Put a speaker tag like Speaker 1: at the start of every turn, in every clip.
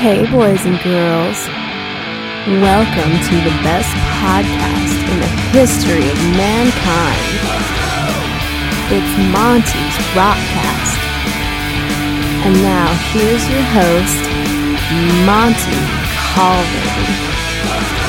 Speaker 1: Hey, boys and girls. Welcome to the best podcast in the history of mankind. It's Monty's Rockcast. And now, here's your host, Monty Colvin.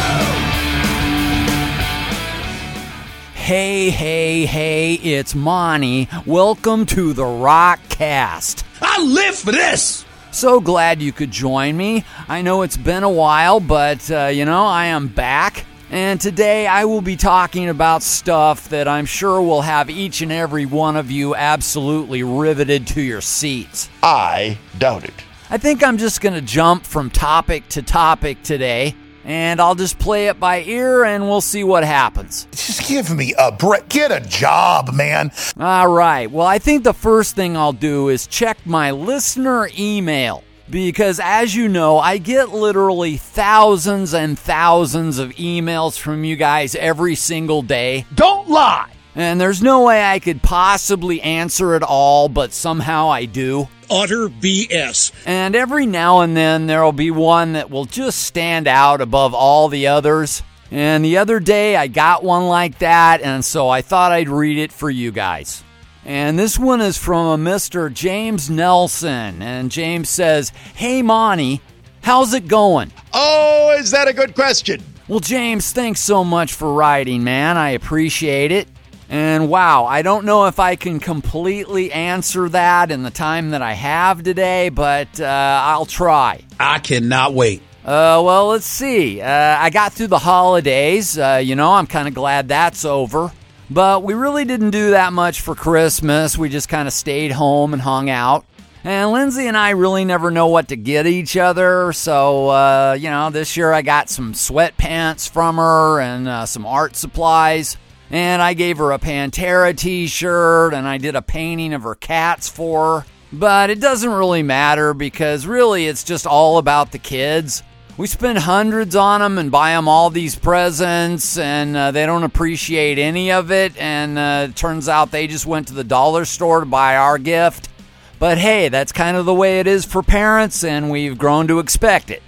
Speaker 2: Hey, hey, hey, it's Monty. Welcome to the Rock Cast.
Speaker 3: I live for this!
Speaker 2: So glad you could join me. I know it's been a while, but uh, you know, I am back. And today I will be talking about stuff that I'm sure will have each and every one of you absolutely riveted to your seats.
Speaker 3: I doubt it.
Speaker 2: I think I'm just going to jump from topic to topic today, and I'll just play it by ear and we'll see what happens.
Speaker 3: Just give me a break. Get a job, man.
Speaker 2: All right. Well, I think the first thing I'll do is check my listener email. Because as you know, I get literally thousands and thousands of emails from you guys every single day.
Speaker 3: Don't lie.
Speaker 2: And there's no way I could possibly answer it all, but somehow I do.
Speaker 4: Utter BS.
Speaker 2: And every now and then there'll be one that will just stand out above all the others. And the other day I got one like that, and so I thought I'd read it for you guys. And this one is from a Mr. James Nelson. And James says, Hey, Monty, how's it going?
Speaker 3: Oh, is that a good question?
Speaker 2: Well, James, thanks so much for writing, man. I appreciate it. And wow, I don't know if I can completely answer that in the time that I have today, but uh, I'll try.
Speaker 4: I cannot wait.
Speaker 2: Uh, well, let's see. Uh, I got through the holidays. Uh, you know, I'm kind of glad that's over. But we really didn't do that much for Christmas. We just kind of stayed home and hung out. And Lindsay and I really never know what to get each other. So, uh, you know, this year I got some sweatpants from her and uh, some art supplies. And I gave her a Pantera t shirt and I did a painting of her cats for her. But it doesn't really matter because really it's just all about the kids. We spend hundreds on them and buy them all these presents, and uh, they don't appreciate any of it. And uh, it turns out they just went to the dollar store to buy our gift. But hey, that's kind of the way it is for parents, and we've grown to expect it.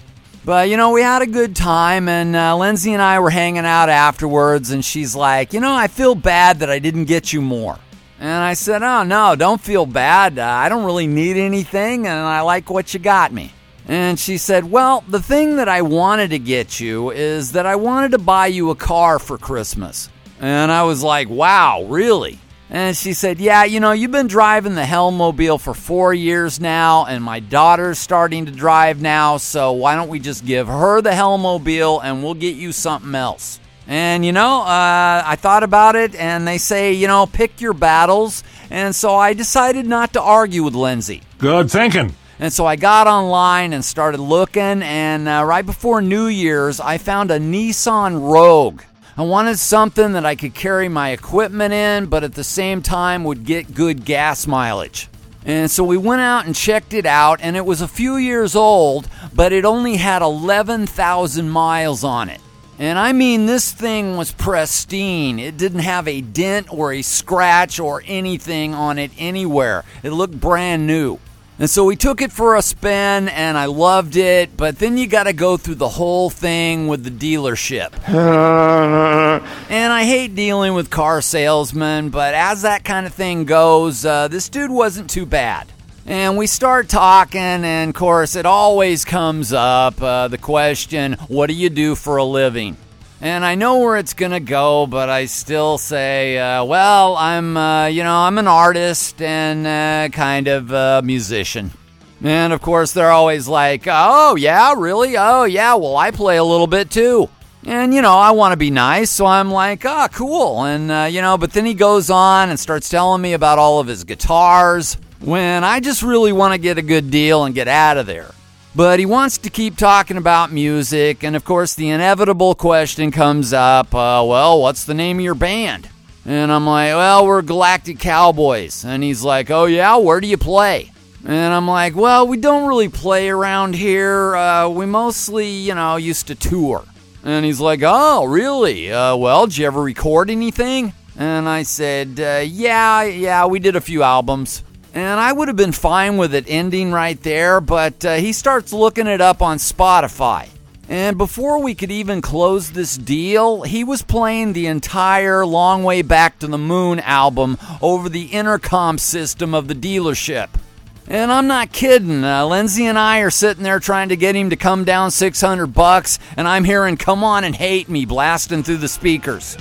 Speaker 2: But you know, we had a good time, and uh, Lindsay and I were hanging out afterwards, and she's like, You know, I feel bad that I didn't get you more. And I said, Oh, no, don't feel bad. Uh, I don't really need anything, and I like what you got me. And she said, Well, the thing that I wanted to get you is that I wanted to buy you a car for Christmas. And I was like, Wow, really? And she said, Yeah, you know, you've been driving the Hellmobile for four years now, and my daughter's starting to drive now, so why don't we just give her the Hellmobile and we'll get you something else? And, you know, uh, I thought about it, and they say, you know, pick your battles. And so I decided not to argue with Lindsay.
Speaker 5: Good thinking.
Speaker 2: And so I got online and started looking, and uh, right before New Year's, I found a Nissan Rogue. I wanted something that I could carry my equipment in, but at the same time would get good gas mileage. And so we went out and checked it out, and it was a few years old, but it only had 11,000 miles on it. And I mean, this thing was pristine. It didn't have a dent or a scratch or anything on it anywhere. It looked brand new. And so we took it for a spin and I loved it, but then you got to go through the whole thing with the dealership. and I hate dealing with car salesmen, but as that kind of thing goes, uh, this dude wasn't too bad. And we start talking, and of course, it always comes up uh, the question, What do you do for a living? And I know where it's gonna go, but I still say, uh, well, I'm, uh, you know, I'm an artist and uh, kind of a musician. And of course, they're always like, oh, yeah, really? Oh, yeah, well, I play a little bit too. And, you know, I want to be nice, so I'm like, ah, oh, cool. And, uh, you know, but then he goes on and starts telling me about all of his guitars when I just really want to get a good deal and get out of there. But he wants to keep talking about music, and of course, the inevitable question comes up uh, well, what's the name of your band? And I'm like, well, we're Galactic Cowboys. And he's like, oh, yeah, where do you play? And I'm like, well, we don't really play around here. Uh, we mostly, you know, used to tour. And he's like, oh, really? Uh, well, did you ever record anything? And I said, uh, yeah, yeah, we did a few albums. And I would have been fine with it ending right there, but uh, he starts looking it up on Spotify. And before we could even close this deal, he was playing the entire Long Way Back to the Moon album over the intercom system of the dealership. And I'm not kidding. Uh, Lindsay and I are sitting there trying to get him to come down 600 bucks, and I'm hearing "Come On and Hate Me" blasting through the speakers.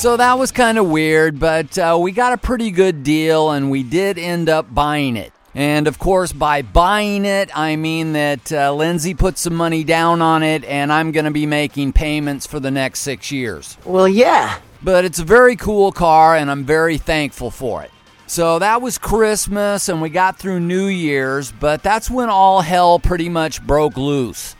Speaker 2: So that was kind of weird, but uh, we got a pretty good deal and we did end up buying it. And of course, by buying it, I mean that uh, Lindsay put some money down on it and I'm going to be making payments for the next six years.
Speaker 5: Well, yeah.
Speaker 2: But it's a very cool car and I'm very thankful for it. So that was Christmas and we got through New Year's, but that's when all hell pretty much broke loose.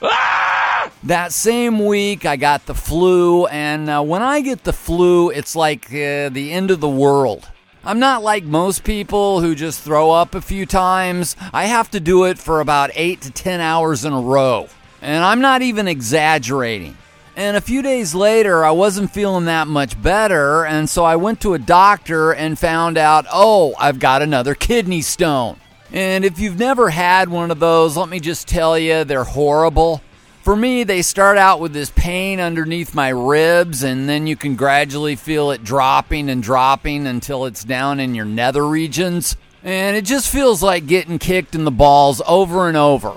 Speaker 2: That same week, I got the flu, and uh, when I get the flu, it's like uh, the end of the world. I'm not like most people who just throw up a few times. I have to do it for about 8 to 10 hours in a row. And I'm not even exaggerating. And a few days later, I wasn't feeling that much better, and so I went to a doctor and found out, oh, I've got another kidney stone. And if you've never had one of those, let me just tell you, they're horrible. For me, they start out with this pain underneath my ribs, and then you can gradually feel it dropping and dropping until it's down in your nether regions. And it just feels like getting kicked in the balls over and over.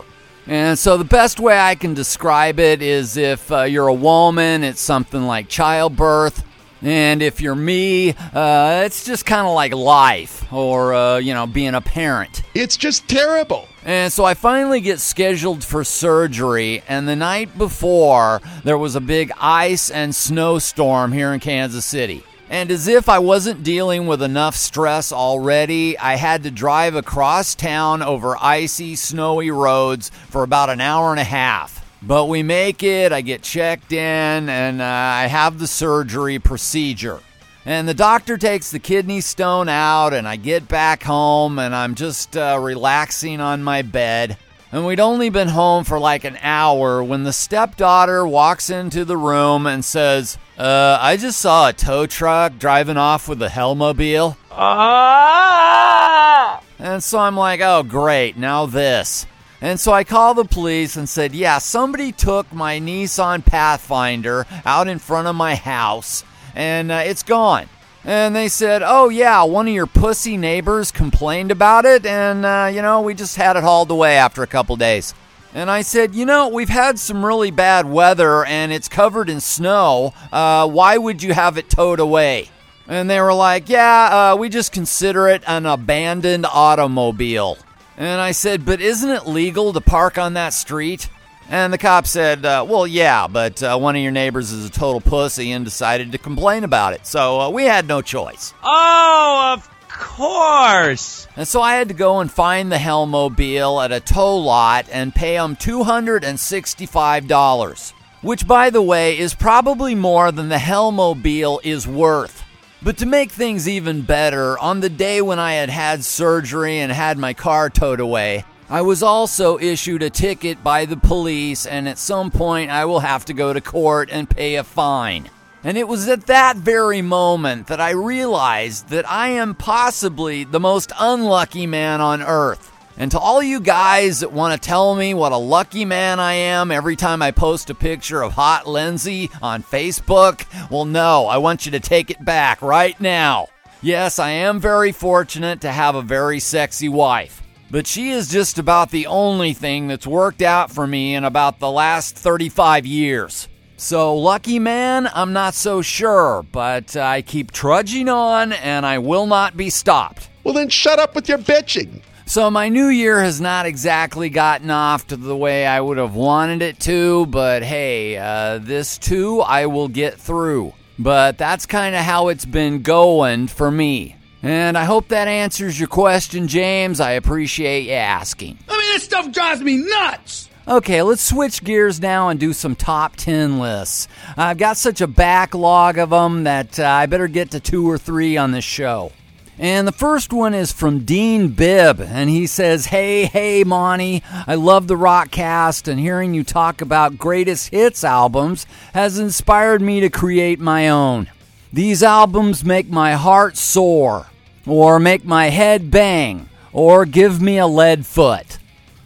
Speaker 2: And so, the best way I can describe it is if uh, you're a woman, it's something like childbirth. And if you're me, uh, it's just kind of like life or, uh, you know, being a parent.
Speaker 3: It's just terrible.
Speaker 2: And so I finally get scheduled for surgery, and the night before, there was a big ice and snowstorm here in Kansas City. And as if I wasn't dealing with enough stress already, I had to drive across town over icy, snowy roads for about an hour and a half. But we make it, I get checked in, and uh, I have the surgery procedure. And the doctor takes the kidney stone out, and I get back home, and I'm just uh, relaxing on my bed. And we'd only been home for like an hour when the stepdaughter walks into the room and says, uh, I just saw a tow truck driving off with a Hellmobile.
Speaker 5: Ah!
Speaker 2: And so I'm like, oh, great, now this. And so I called the police and said, yeah, somebody took my Nissan Pathfinder out in front of my house and uh, it's gone. And they said, oh, yeah, one of your pussy neighbors complained about it, and, uh, you know, we just had it hauled away after a couple days. And I said, you know, we've had some really bad weather and it's covered in snow. Uh, why would you have it towed away? And they were like, yeah, uh, we just consider it an abandoned automobile. And I said, but isn't it legal to park on that street? And the cop said, uh, well, yeah, but uh, one of your neighbors is a total pussy and decided to complain about it. So uh, we had no choice.
Speaker 5: Oh, of course.
Speaker 2: And so I had to go and find the Hellmobile at a tow lot and pay them $265, which, by the way, is probably more than the Hellmobile is worth. But to make things even better, on the day when I had had surgery and had my car towed away, I was also issued a ticket by the police, and at some point I will have to go to court and pay a fine. And it was at that very moment that I realized that I am possibly the most unlucky man on earth. And to all you guys that want to tell me what a lucky man I am every time I post a picture of Hot Lindsay on Facebook, well, no, I want you to take it back right now. Yes, I am very fortunate to have a very sexy wife. But she is just about the only thing that's worked out for me in about the last 35 years. So, lucky man, I'm not so sure, but I keep trudging on and I will not be stopped.
Speaker 3: Well, then shut up with your bitching.
Speaker 2: So, my new year has not exactly gotten off to the way I would have wanted it to, but hey, uh, this too I will get through. But that's kind of how it's been going for me. And I hope that answers your question, James. I appreciate you asking.
Speaker 4: I mean, this stuff drives me nuts.
Speaker 2: Okay, let's switch gears now and do some top 10 lists. I've got such a backlog of them that uh, I better get to two or three on this show. And the first one is from Dean Bibb, and he says, Hey, hey, Monty, I love the Rockcast, and hearing you talk about greatest hits albums has inspired me to create my own. These albums make my heart soar, or make my head bang, or give me a lead foot.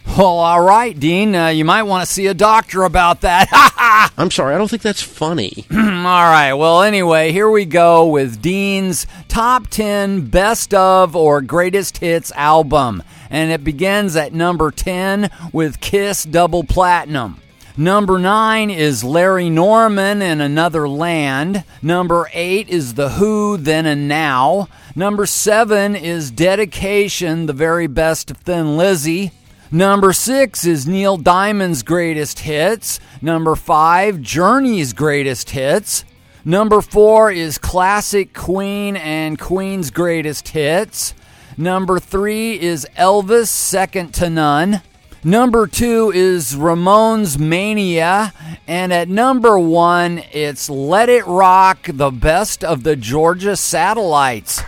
Speaker 2: Well, all right, Dean, uh, you might want to see a doctor about that.
Speaker 6: I'm sorry, I don't think that's funny.
Speaker 2: all right, well, anyway, here we go with Dean's top 10 best of or greatest hits album. And it begins at number 10 with Kiss Double Platinum. Number 9 is Larry Norman in Another Land. Number 8 is The Who, Then and Now. Number 7 is Dedication, the very best of Thin Lizzy. Number six is Neil Diamond's greatest hits. Number five, Journey's greatest hits. Number four is classic Queen and Queen's greatest hits. Number three is Elvis, second to none. Number two is Ramones Mania. And at number one, it's Let It Rock, the best of the Georgia satellites.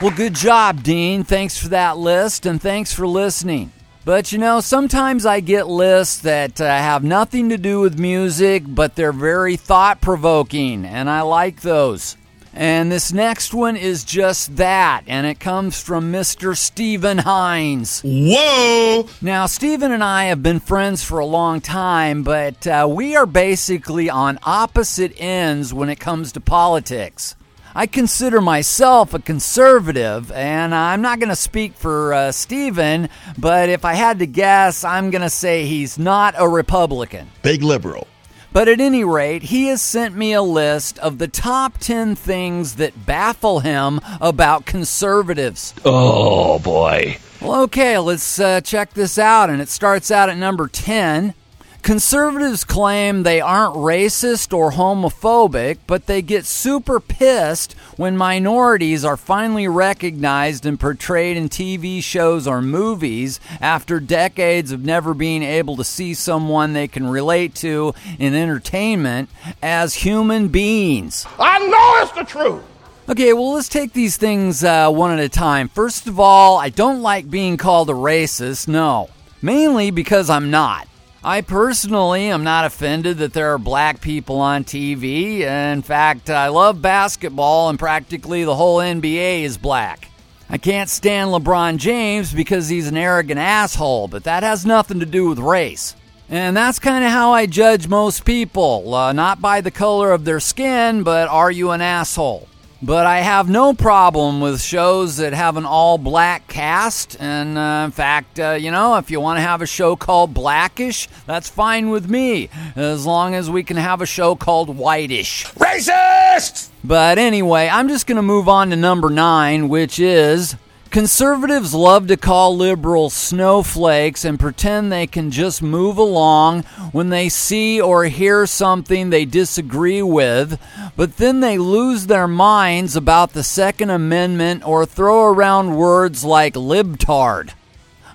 Speaker 2: Well, good job, Dean. Thanks for that list and thanks for listening. But you know, sometimes I get lists that uh, have nothing to do with music, but they're very thought provoking, and I like those. And this next one is just that, and it comes from Mr. Stephen Hines.
Speaker 4: Whoa!
Speaker 2: Now, Stephen and I have been friends for a long time, but uh, we are basically on opposite ends when it comes to politics. I consider myself a conservative, and I'm not going to speak for uh, Stephen, but if I had to guess, I'm going to say he's not a Republican.
Speaker 3: Big liberal.
Speaker 2: But at any rate, he has sent me a list of the top 10 things that baffle him about conservatives.
Speaker 5: Oh, boy.
Speaker 2: Well, okay, let's uh, check this out. And it starts out at number 10. Conservatives claim they aren't racist or homophobic, but they get super pissed when minorities are finally recognized and portrayed in TV shows or movies after decades of never being able to see someone they can relate to in entertainment as human beings.
Speaker 3: I know it's the truth.
Speaker 2: Okay, well, let's take these things uh, one at a time. First of all, I don't like being called a racist, no. Mainly because I'm not. I personally am not offended that there are black people on TV. In fact, I love basketball, and practically the whole NBA is black. I can't stand LeBron James because he's an arrogant asshole, but that has nothing to do with race. And that's kind of how I judge most people, uh, not by the color of their skin, but are you an asshole? But I have no problem with shows that have an all black cast. And uh, in fact, uh, you know, if you want to have a show called Blackish, that's fine with me, as long as we can have a show called Whitish.
Speaker 3: Racist!
Speaker 2: But anyway, I'm just going to move on to number nine, which is Conservatives love to call liberals snowflakes and pretend they can just move along when they see or hear something they disagree with, but then they lose their minds about the Second Amendment or throw around words like libtard.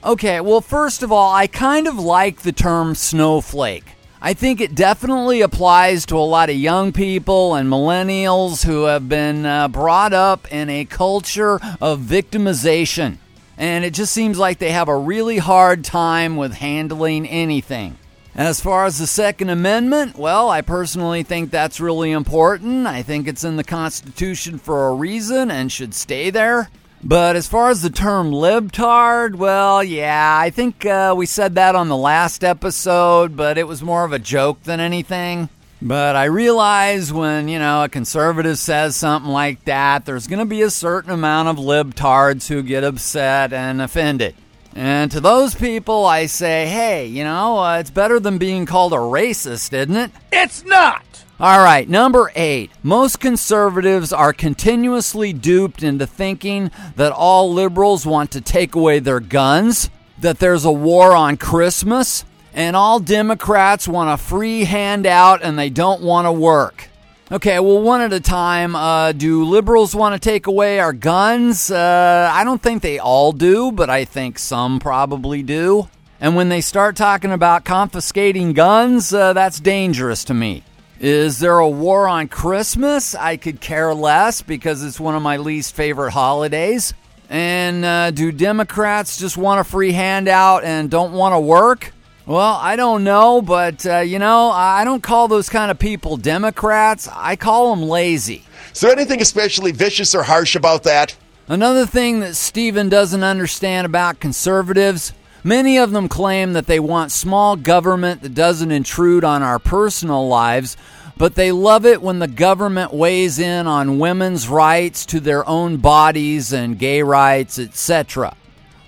Speaker 2: Okay, well, first of all, I kind of like the term snowflake. I think it definitely applies to a lot of young people and millennials who have been uh, brought up in a culture of victimization. And it just seems like they have a really hard time with handling anything. As far as the Second Amendment, well, I personally think that's really important. I think it's in the Constitution for a reason and should stay there. But as far as the term libtard, well, yeah, I think uh, we said that on the last episode, but it was more of a joke than anything. But I realize when, you know, a conservative says something like that, there's going to be a certain amount of libtards who get upset and offended. And to those people, I say, hey, you know, uh, it's better than being called a racist, isn't it?
Speaker 4: It's not.
Speaker 2: All right, number eight. Most conservatives are continuously duped into thinking that all liberals want to take away their guns, that there's a war on Christmas, and all Democrats want a free handout and they don't want to work. Okay, well, one at a time. Uh, do liberals want to take away our guns? Uh, I don't think they all do, but I think some probably do. And when they start talking about confiscating guns, uh, that's dangerous to me. Is there a war on Christmas? I could care less because it's one of my least favorite holidays. And uh, do Democrats just want a free handout and don't want to work? Well, I don't know, but uh, you know, I don't call those kind of people Democrats. I call them lazy.
Speaker 3: Is there anything especially vicious or harsh about that?
Speaker 2: Another thing that Stephen doesn't understand about conservatives many of them claim that they want small government that doesn't intrude on our personal lives, but they love it when the government weighs in on women's rights to their own bodies and gay rights, etc.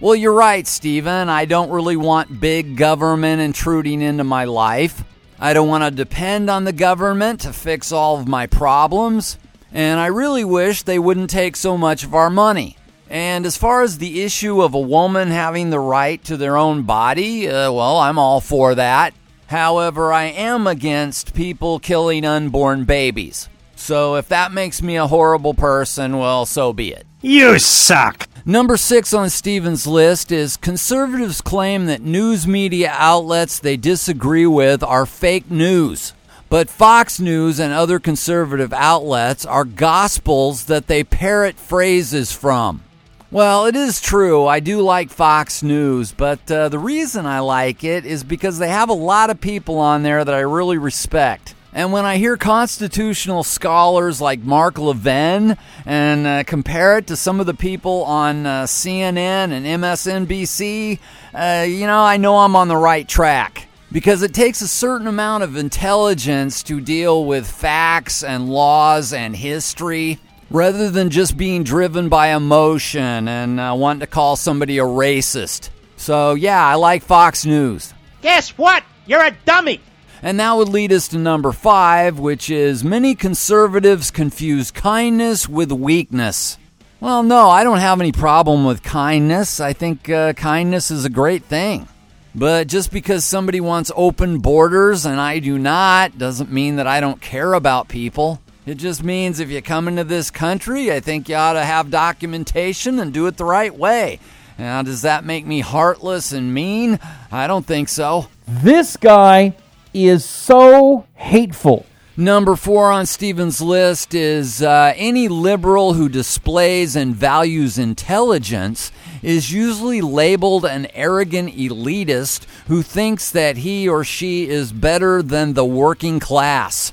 Speaker 2: Well, you're right, Stephen. I don't really want big government intruding into my life. I don't want to depend on the government to fix all of my problems. And I really wish they wouldn't take so much of our money. And as far as the issue of a woman having the right to their own body, uh, well, I'm all for that. However, I am against people killing unborn babies. So if that makes me a horrible person, well, so be it.
Speaker 5: You suck.
Speaker 2: Number six on Stephen's list is conservatives claim that news media outlets they disagree with are fake news. But Fox News and other conservative outlets are gospels that they parrot phrases from. Well, it is true. I do like Fox News, but uh, the reason I like it is because they have a lot of people on there that I really respect. And when I hear constitutional scholars like Mark Levin and uh, compare it to some of the people on uh, CNN and MSNBC, uh, you know, I know I'm on the right track. Because it takes a certain amount of intelligence to deal with facts and laws and history rather than just being driven by emotion and uh, wanting to call somebody a racist. So, yeah, I like Fox News.
Speaker 5: Guess what? You're a dummy.
Speaker 2: And that would lead us to number five, which is many conservatives confuse kindness with weakness. Well, no, I don't have any problem with kindness. I think uh, kindness is a great thing. But just because somebody wants open borders and I do not, doesn't mean that I don't care about people. It just means if you come into this country, I think you ought to have documentation and do it the right way. Now, does that make me heartless and mean? I don't think so.
Speaker 7: This guy is so hateful.
Speaker 2: Number four on Stephen's list is uh, any liberal who displays and values intelligence is usually labeled an arrogant elitist who thinks that he or she is better than the working class.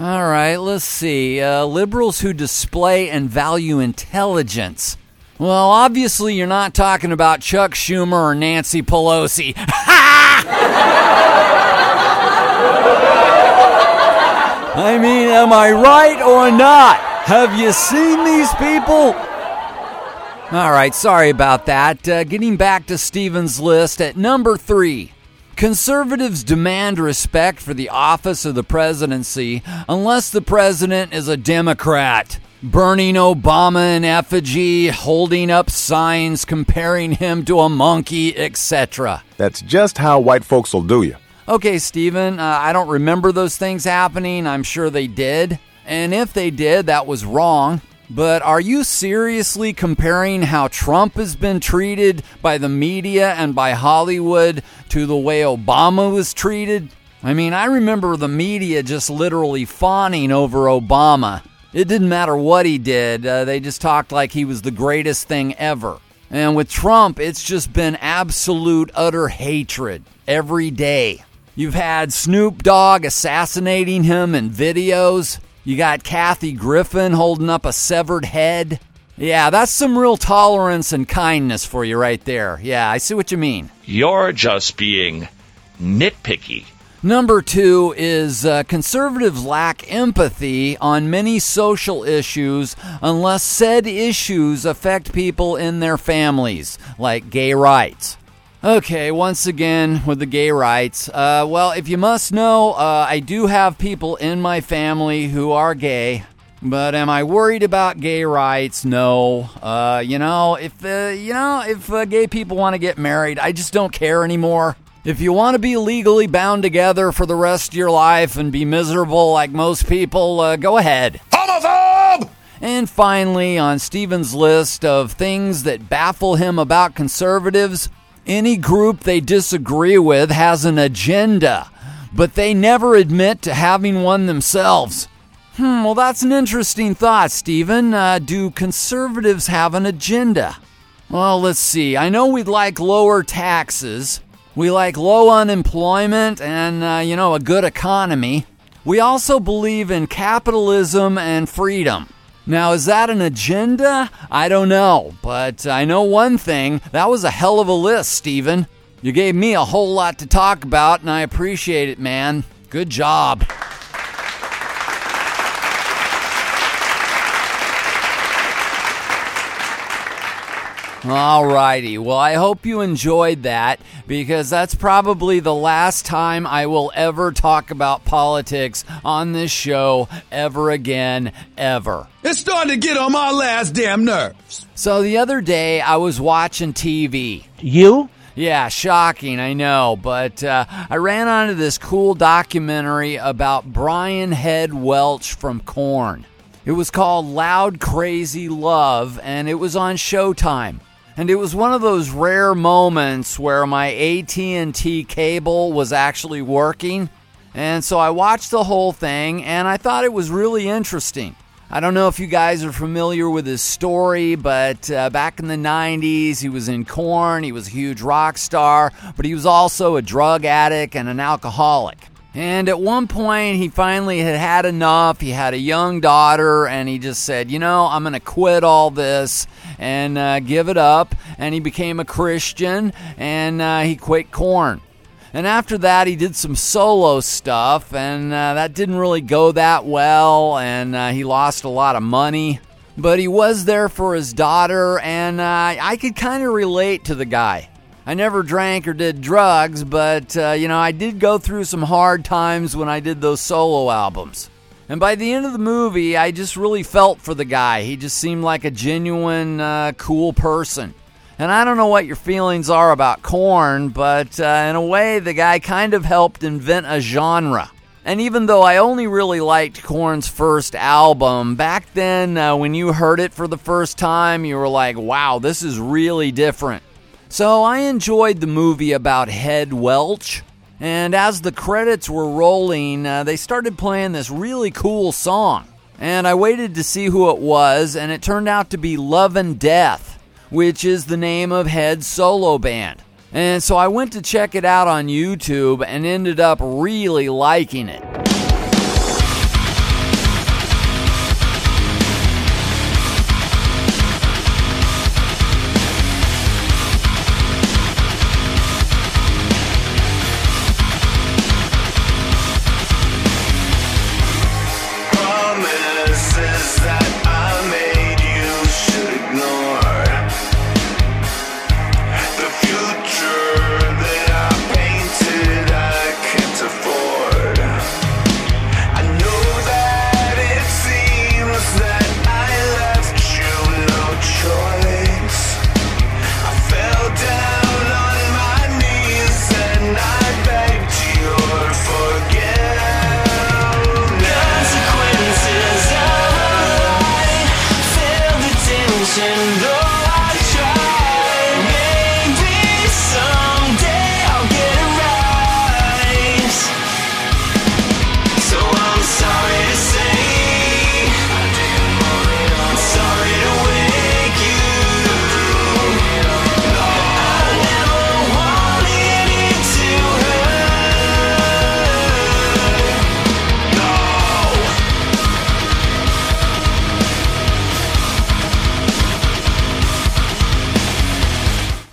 Speaker 2: All right, let's see. Uh, liberals who display and value intelligence. Well, obviously, you're not talking about Chuck Schumer or Nancy Pelosi. I mean, am I right or not? Have you seen these people? All right, sorry about that. Uh, getting back to Stephen's list at number three. Conservatives demand respect for the office of the presidency unless the president is a Democrat. Burning Obama in effigy, holding up signs comparing him to a monkey, etc.
Speaker 8: That's just how white folks will do you.
Speaker 2: Okay, Stephen, uh, I don't remember those things happening. I'm sure they did. And if they did, that was wrong. But are you seriously comparing how Trump has been treated by the media and by Hollywood to the way Obama was treated? I mean, I remember the media just literally fawning over Obama. It didn't matter what he did, uh, they just talked like he was the greatest thing ever. And with Trump, it's just been absolute, utter hatred every day. You've had Snoop Dogg assassinating him in videos. You got Kathy Griffin holding up a severed head. Yeah, that's some real tolerance and kindness for you right there. Yeah, I see what you mean.
Speaker 9: You're just being nitpicky.
Speaker 2: Number two is uh, conservatives lack empathy on many social issues unless said issues affect people in their families, like gay rights. Okay, once again with the gay rights. Uh, well, if you must know, uh, I do have people in my family who are gay. But am I worried about gay rights? No. Uh, you know, if uh, you know if uh, gay people want to get married, I just don't care anymore. If you want to be legally bound together for the rest of your life and be miserable like most people, uh, go ahead.
Speaker 3: Homophobe!
Speaker 2: And finally, on Stephen's list of things that baffle him about conservatives, any group they disagree with has an agenda, but they never admit to having one themselves. Hmm, well, that's an interesting thought, Stephen. Uh, do conservatives have an agenda? Well, let's see. I know we'd like lower taxes. We like low unemployment and, uh, you know, a good economy. We also believe in capitalism and freedom. Now, is that an agenda? I don't know, but I know one thing. That was a hell of a list, Stephen. You gave me a whole lot to talk about, and I appreciate it, man. Good job. Alrighty, well, I hope you enjoyed that because that's probably the last time I will ever talk about politics on this show ever again, ever.
Speaker 4: It's starting to get on my last damn nerves.
Speaker 2: So the other day I was watching TV.
Speaker 5: You?
Speaker 2: Yeah, shocking, I know, but uh, I ran onto this cool documentary about Brian Head Welch from Korn. It was called Loud Crazy Love, and it was on Showtime. And it was one of those rare moments where my AT&T cable was actually working. And so I watched the whole thing and I thought it was really interesting. I don't know if you guys are familiar with his story, but uh, back in the 90s, he was in Korn. He was a huge rock star, but he was also a drug addict and an alcoholic. And at one point, he finally had had enough. He had a young daughter, and he just said, You know, I'm going to quit all this and uh, give it up. And he became a Christian, and uh, he quit Korn. And after that, he did some solo stuff, and uh, that didn't really go that well, and uh, he lost a lot of money. But he was there for his daughter, and uh, I could kind of relate to the guy. I never drank or did drugs, but uh, you know, I did go through some hard times when I did those solo albums. And by the end of the movie, I just really felt for the guy. He just seemed like a genuine, uh, cool person. And I don't know what your feelings are about Korn, but uh, in a way, the guy kind of helped invent a genre. And even though I only really liked Korn's first album, back then, uh, when you heard it for the first time, you were like, wow, this is really different. So I enjoyed the movie about Head Welch. And as the credits were rolling, uh, they started playing this really cool song. And I waited to see who it was, and it turned out to be Love and Death, which is the name of Head's solo band. And so I went to check it out on YouTube and ended up really liking it.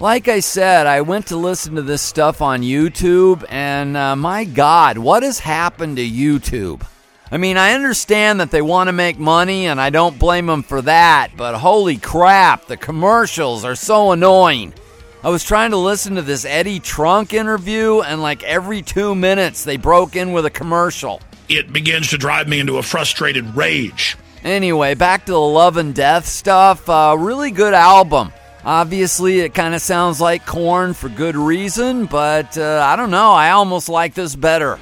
Speaker 10: Like I said, I went to listen to this stuff on YouTube, and uh, my God, what has happened to YouTube? I mean, I understand that they want to make money, and I don't blame them for that, but holy crap, the commercials are so annoying. I was trying to listen to this Eddie Trunk interview, and like every two minutes, they broke in with a commercial.
Speaker 3: It begins to drive me into a frustrated rage.
Speaker 10: Anyway, back to the love and death stuff. Uh, really good album. Obviously, it kind of sounds like Korn for good reason, but uh, I don't know. I almost like this better.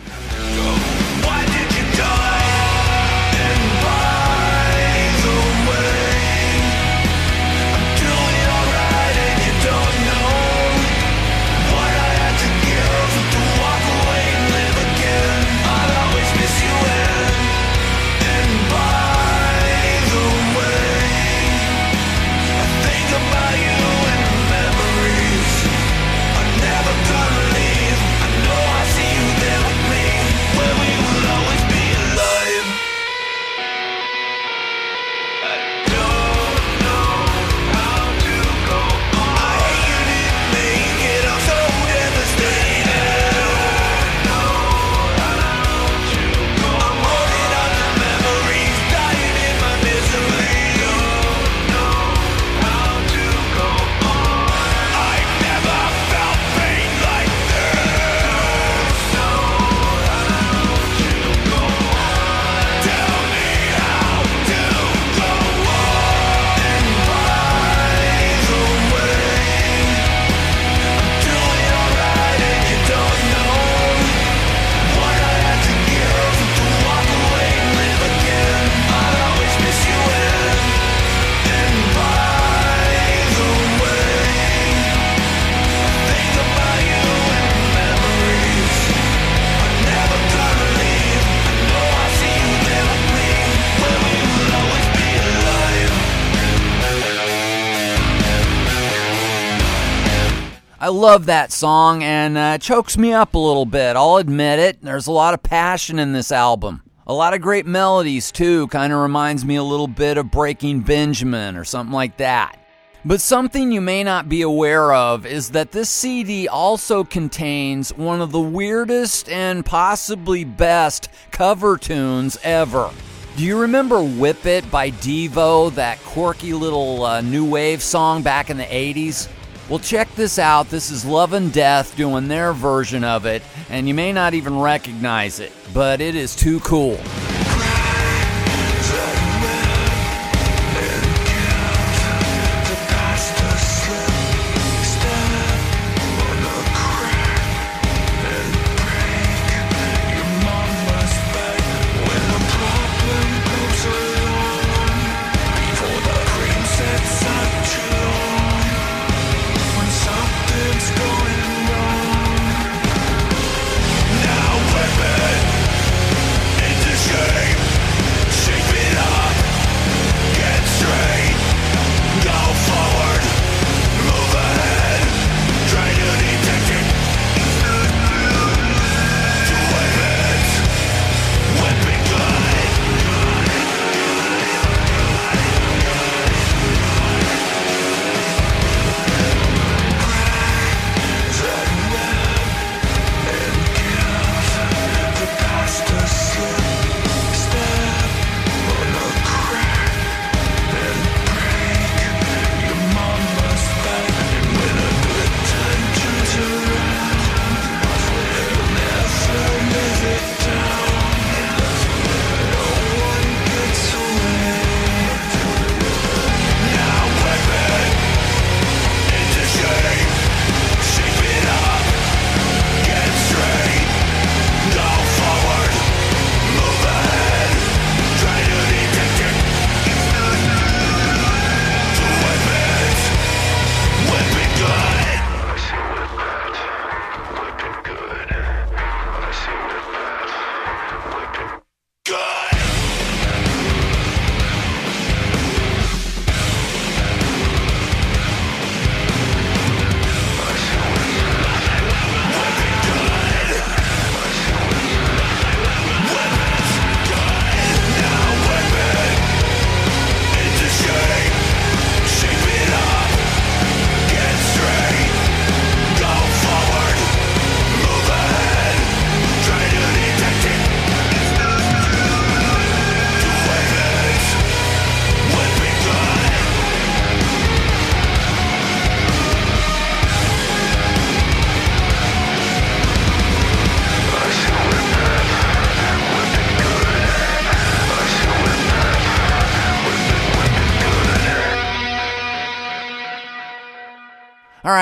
Speaker 10: Love that song and uh, it chokes me up a little bit. I'll admit it. There's a lot of passion in this album. A lot of great melodies, too. Kind of reminds me a little bit of Breaking Benjamin or something like that. But something you may not be aware of is that this CD also contains one of the weirdest and possibly best cover tunes ever. Do you remember Whip It by Devo, that quirky little uh, new wave song back in the 80s? Well, check this out. This is Love and Death doing their version of it, and you may not even recognize it, but it is too cool.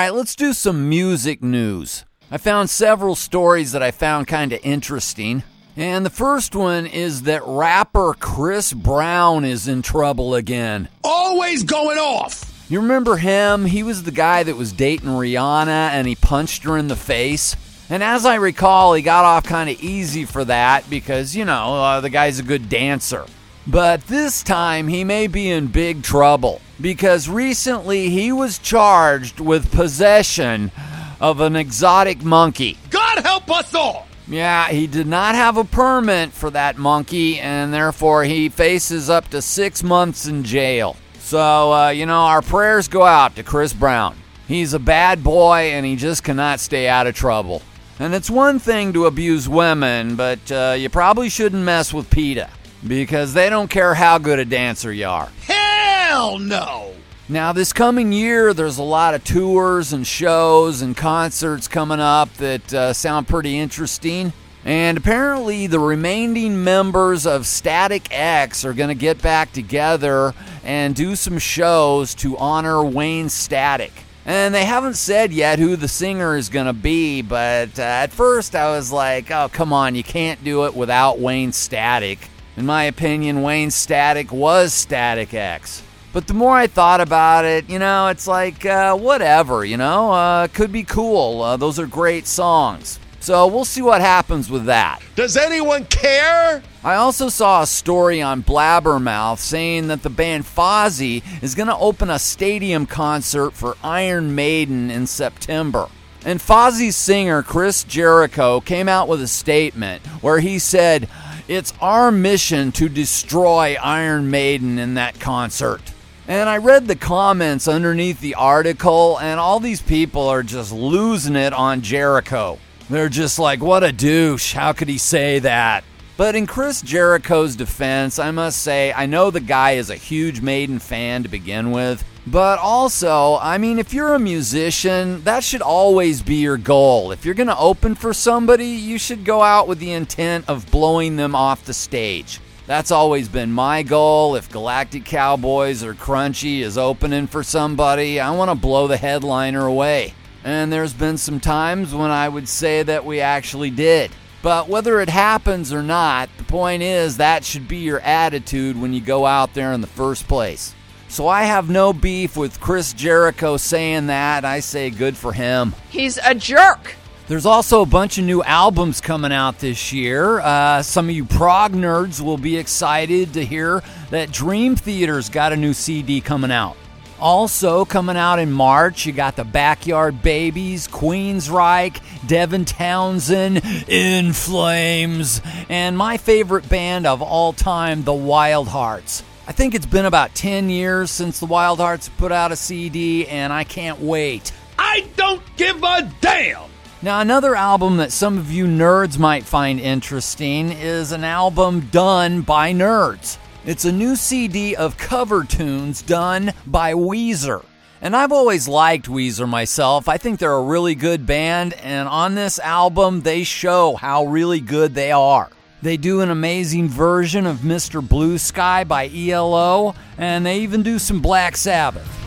Speaker 2: Right, let's do some music news. I found several stories that I found kind of interesting. And the first one is that rapper Chris Brown is in trouble again.
Speaker 4: Always going off.
Speaker 2: You remember him? He was the guy that was dating Rihanna and he punched her in the face. And as I recall, he got off kind of easy for that because, you know, uh, the guy's a good dancer. But this time he may be in big trouble because recently he was charged with possession of an exotic monkey.
Speaker 4: God help us all.
Speaker 2: Yeah, he did not have a permit for that monkey, and therefore he faces up to six months in jail. So, uh, you know, our prayers go out to Chris Brown. He's a bad boy, and he just cannot stay out of trouble. And it's one thing to abuse women, but uh, you probably shouldn't mess with PETA because they don't care how good a dancer you are.
Speaker 4: Hell no.
Speaker 2: Now, this coming year, there's a lot of tours and shows and concerts coming up that uh, sound pretty interesting. And apparently, the remaining members of Static X are going to get back together and do some shows to honor Wayne Static. And they haven't said yet who the singer is going to be, but uh, at first I was like, oh, come on, you can't do it without Wayne Static. In my opinion, Wayne Static was Static X. But the more I thought about it, you know, it's like, uh, whatever, you know, uh, could be cool. Uh, those are great songs. So we'll see what happens with that.
Speaker 3: Does anyone care?
Speaker 2: I also saw a story on Blabbermouth saying that the band Fozzy is going to open a stadium concert for Iron Maiden in September. And Fozzy's singer, Chris Jericho, came out with a statement where he said, It's our mission to destroy Iron Maiden in that concert. And I read the comments underneath the article, and all these people are just losing it on Jericho. They're just like, what a douche. How could he say that? But in Chris Jericho's defense, I must say, I know the guy is a huge Maiden fan to begin with. But also, I mean, if you're a musician, that should always be your goal. If you're going to open for somebody, you should go out with the intent of blowing them off the stage. That's always been my goal. If Galactic Cowboys or Crunchy is opening for somebody, I want to blow the headliner away. And there's been some times when I would say that we actually did. But whether it happens or not, the point is that should be your attitude when you go out there in the first place. So I have no beef with Chris Jericho saying that. I say good for him.
Speaker 11: He's a jerk.
Speaker 2: There's also a bunch of new albums coming out this year. Uh, some of you prog nerds will be excited to hear that Dream Theater's got a new CD coming out. Also, coming out in March, you got the Backyard Babies, Queensryche, Devin Townsend, In Flames, and my favorite band of all time, the Wild Hearts. I think it's been about 10 years since the Wild Hearts put out a CD, and I can't wait.
Speaker 4: I don't give a damn.
Speaker 2: Now, another album that some of you nerds might find interesting is an album done by nerds. It's a new CD of cover tunes done by Weezer. And I've always liked Weezer myself. I think they're a really good band, and on this album, they show how really good they are. They do an amazing version of Mr. Blue Sky by ELO, and they even do some Black Sabbath.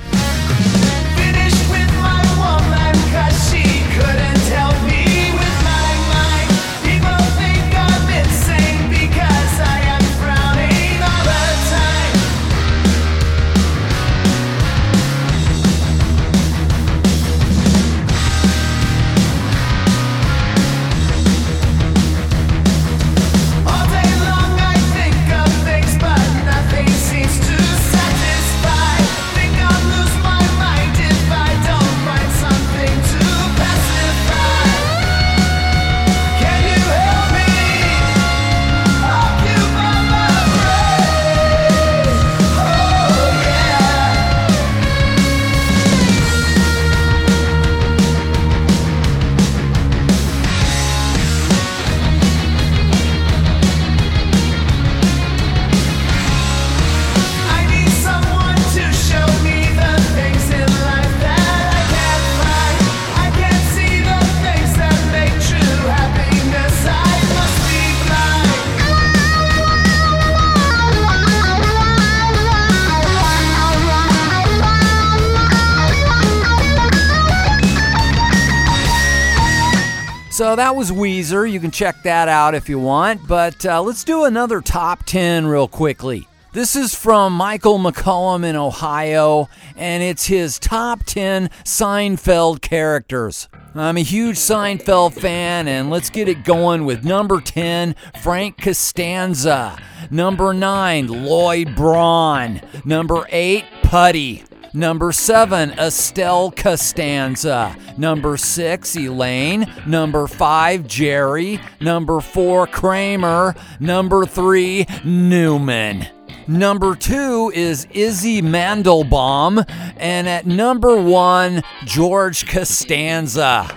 Speaker 2: That was Weezer. You can check that out if you want. But uh, let's do another top 10 real quickly. This is from Michael McCullum in Ohio, and it's his top 10 Seinfeld characters. I'm a huge Seinfeld fan, and let's get it going with number 10, Frank Costanza. Number 9, Lloyd Braun. Number 8, Puddy. Number 7, Estelle Costanza. Number 6, Elaine. Number 5, Jerry. Number 4, Kramer. Number 3, Newman. Number two is Izzy Mandelbaum. And at number one, George Costanza.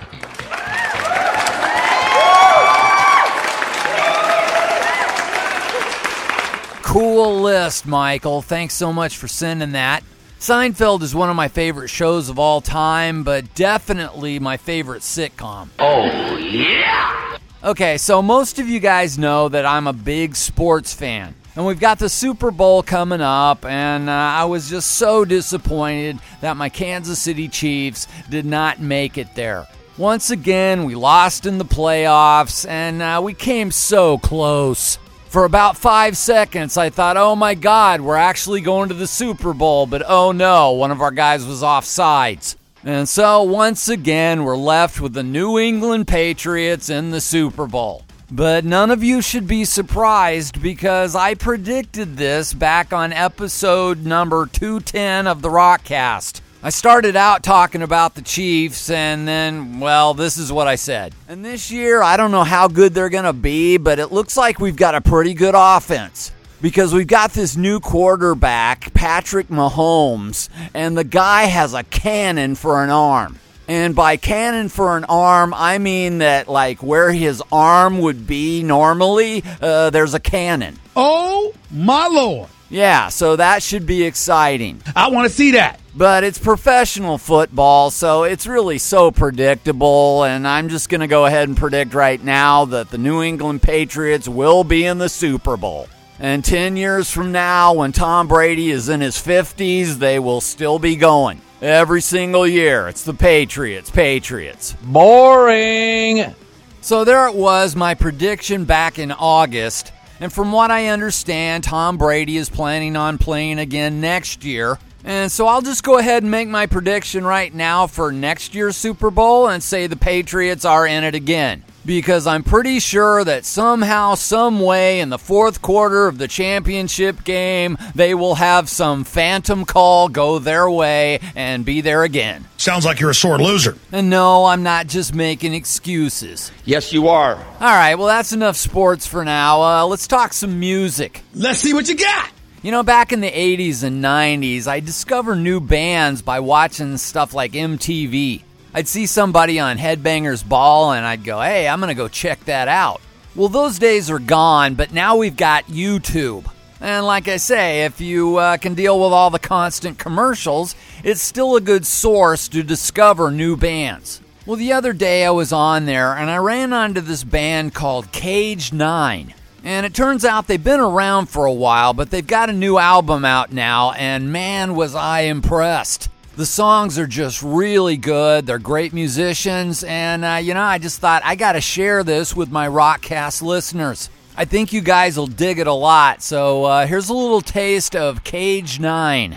Speaker 2: Cool list, Michael. Thanks so much for sending that. Seinfeld is one of my favorite shows of all time, but definitely my favorite sitcom.
Speaker 12: Oh, yeah!
Speaker 2: Okay, so most of you guys know that I'm a big sports fan. And we've got the Super Bowl coming up, and uh, I was just so disappointed that my Kansas City Chiefs did not make it there. Once again, we lost in the playoffs, and uh, we came so close. For about five seconds, I thought, oh my God, we're actually going to the Super Bowl, but oh no, one of our guys was offsides. And so, once again, we're left with the New England Patriots in the Super Bowl. But none of you should be surprised because I predicted this back on episode number 210 of the Rockcast. I started out talking about the Chiefs, and then, well, this is what I said. And this year, I don't know how good they're going to be, but it looks like we've got a pretty good offense. Because we've got this new quarterback, Patrick Mahomes, and the guy has a cannon for an arm. And by cannon for an arm, I mean that, like, where his arm would be normally, uh, there's a cannon.
Speaker 4: Oh, my Lord.
Speaker 2: Yeah, so that should be exciting.
Speaker 4: I want to see that.
Speaker 2: But it's professional football, so it's really so predictable. And I'm just going to go ahead and predict right now that the New England Patriots will be in the Super Bowl. And 10 years from now, when Tom Brady is in his 50s, they will still be going. Every single year, it's the Patriots, Patriots.
Speaker 7: Boring.
Speaker 2: So there it was, my prediction back in August. And from what I understand, Tom Brady is planning on playing again next year. And so I'll just go ahead and make my prediction right now for next year's Super Bowl and say the Patriots are in it again. Because I'm pretty sure that somehow, some way, in the fourth quarter of the championship game, they will have some phantom call go their way and be there again.
Speaker 13: Sounds like you're a sore loser.
Speaker 2: And no, I'm not just making excuses.
Speaker 9: Yes, you are.
Speaker 2: All right, well, that's enough sports for now. Uh, let's talk some music.
Speaker 4: Let's see what you got.
Speaker 2: You know, back in the 80s and 90s, I discovered new bands by watching stuff like MTV. I'd see somebody on Headbangers Ball and I'd go, hey, I'm going to go check that out. Well, those days are gone, but now we've got YouTube. And like I say, if you uh, can deal with all the constant commercials, it's still a good source to discover new bands. Well, the other day I was on there and I ran onto this band called Cage 9. And it turns out they've been around for a while, but they've got a new album out now, and man, was I impressed. The songs are just really good. They're great musicians, and uh, you know, I just thought I got to share this with my Rockcast listeners. I think you guys will dig it a lot. So uh, here's a little taste of Cage 9.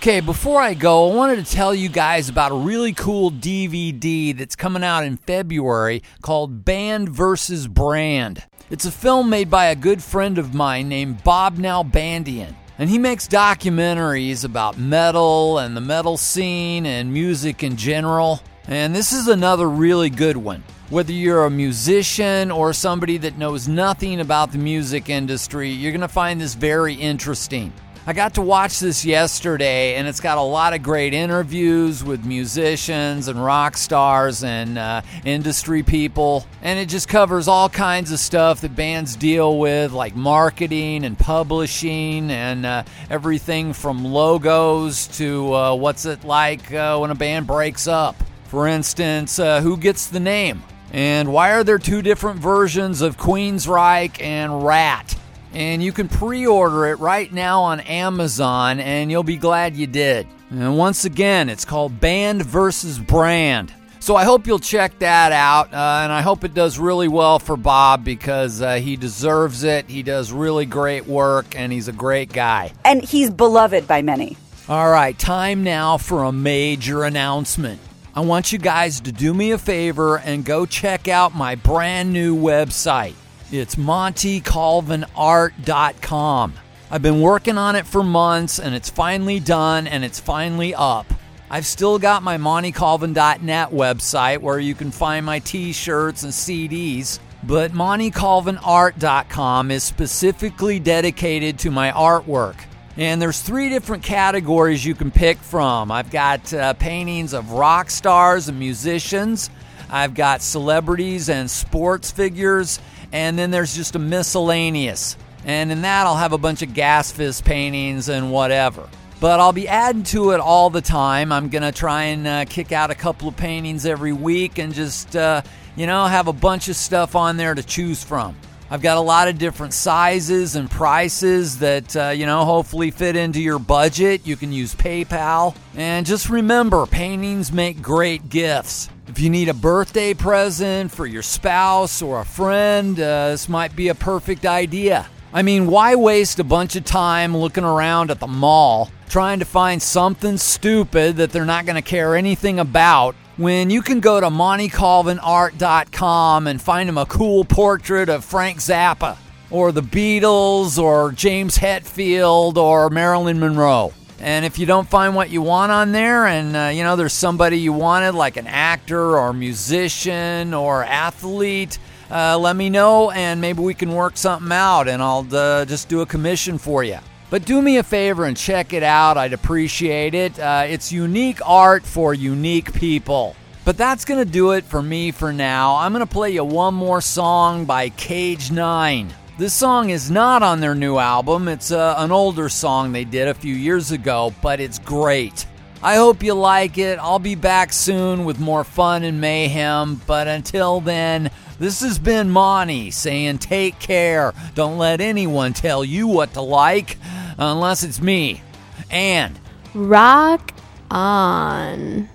Speaker 2: Okay, before I go, I wanted to tell you guys about a really cool DVD that's coming out in February called Band vs. Brand. It's a film made by a good friend of mine named Bob Nalbandian. And he makes documentaries about metal and the metal scene and music in general. And this is another really good one. Whether you're a musician or somebody that knows nothing about the music industry, you're going to find this very interesting. I got to watch this yesterday, and it's got a lot of great interviews with musicians and rock stars and uh, industry people. And it just covers all kinds of stuff that bands deal with, like marketing and publishing, and uh, everything from logos to uh, what's it like uh, when a band breaks up. For instance, uh, who gets the name? And why are there two different versions of Queensryche and Ratt? And you can pre order it right now on Amazon, and you'll be glad you did. And once again, it's called Band versus Brand. So I hope you'll check that out, uh, and I hope it does really well for Bob because uh, he deserves it. He does really great work, and he's a great guy.
Speaker 11: And he's beloved by many.
Speaker 2: All right, time now for a major announcement. I want you guys to do me a favor and go check out my brand new website. It's MontyColvinArt.com. I've been working on it for months and it's finally done and it's finally up. I've still got my MontyColvin.net website where you can find my t shirts and CDs, but MontyColvinArt.com is specifically dedicated to my artwork. And there's three different categories you can pick from. I've got uh, paintings of rock stars and musicians. I've got celebrities and sports figures, and then there's just a miscellaneous. And in that, I'll have a bunch of gas fist paintings and whatever. But I'll be adding to it all the time. I'm going to try and uh, kick out a couple of paintings every week and just, uh, you know, have a bunch of stuff on there to choose from. I've got a lot of different sizes and prices that, uh, you know, hopefully fit into your budget. You can use PayPal. And just remember, paintings make great gifts. If you need a birthday present for your spouse or a friend, uh, this might be a perfect idea. I mean, why waste a bunch of time looking around at the mall trying to find something stupid that they're not going to care anything about when you can go to MontyColvinArt.com and find them a cool portrait of Frank Zappa or the Beatles or James Hetfield or Marilyn Monroe? And if you don't find what you want on there, and uh, you know there's somebody you wanted, like an actor or musician or athlete, uh, let me know, and maybe we can work something out, and I'll uh, just do a commission for you. But do me a favor and check it out. I'd appreciate it. Uh, it's unique art for unique people. But that's going to do it for me for now. I'm going to play you one more song by Cage 9. This song is not on their new album. It's uh, an older song they did a few years ago, but it's great. I hope you like it. I'll be back soon with more fun and mayhem, but until then, this has been Monty saying take care. Don't let anyone tell you what to like unless it's me. And
Speaker 1: rock on.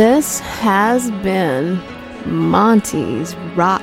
Speaker 1: This has been Monty's Rockcast.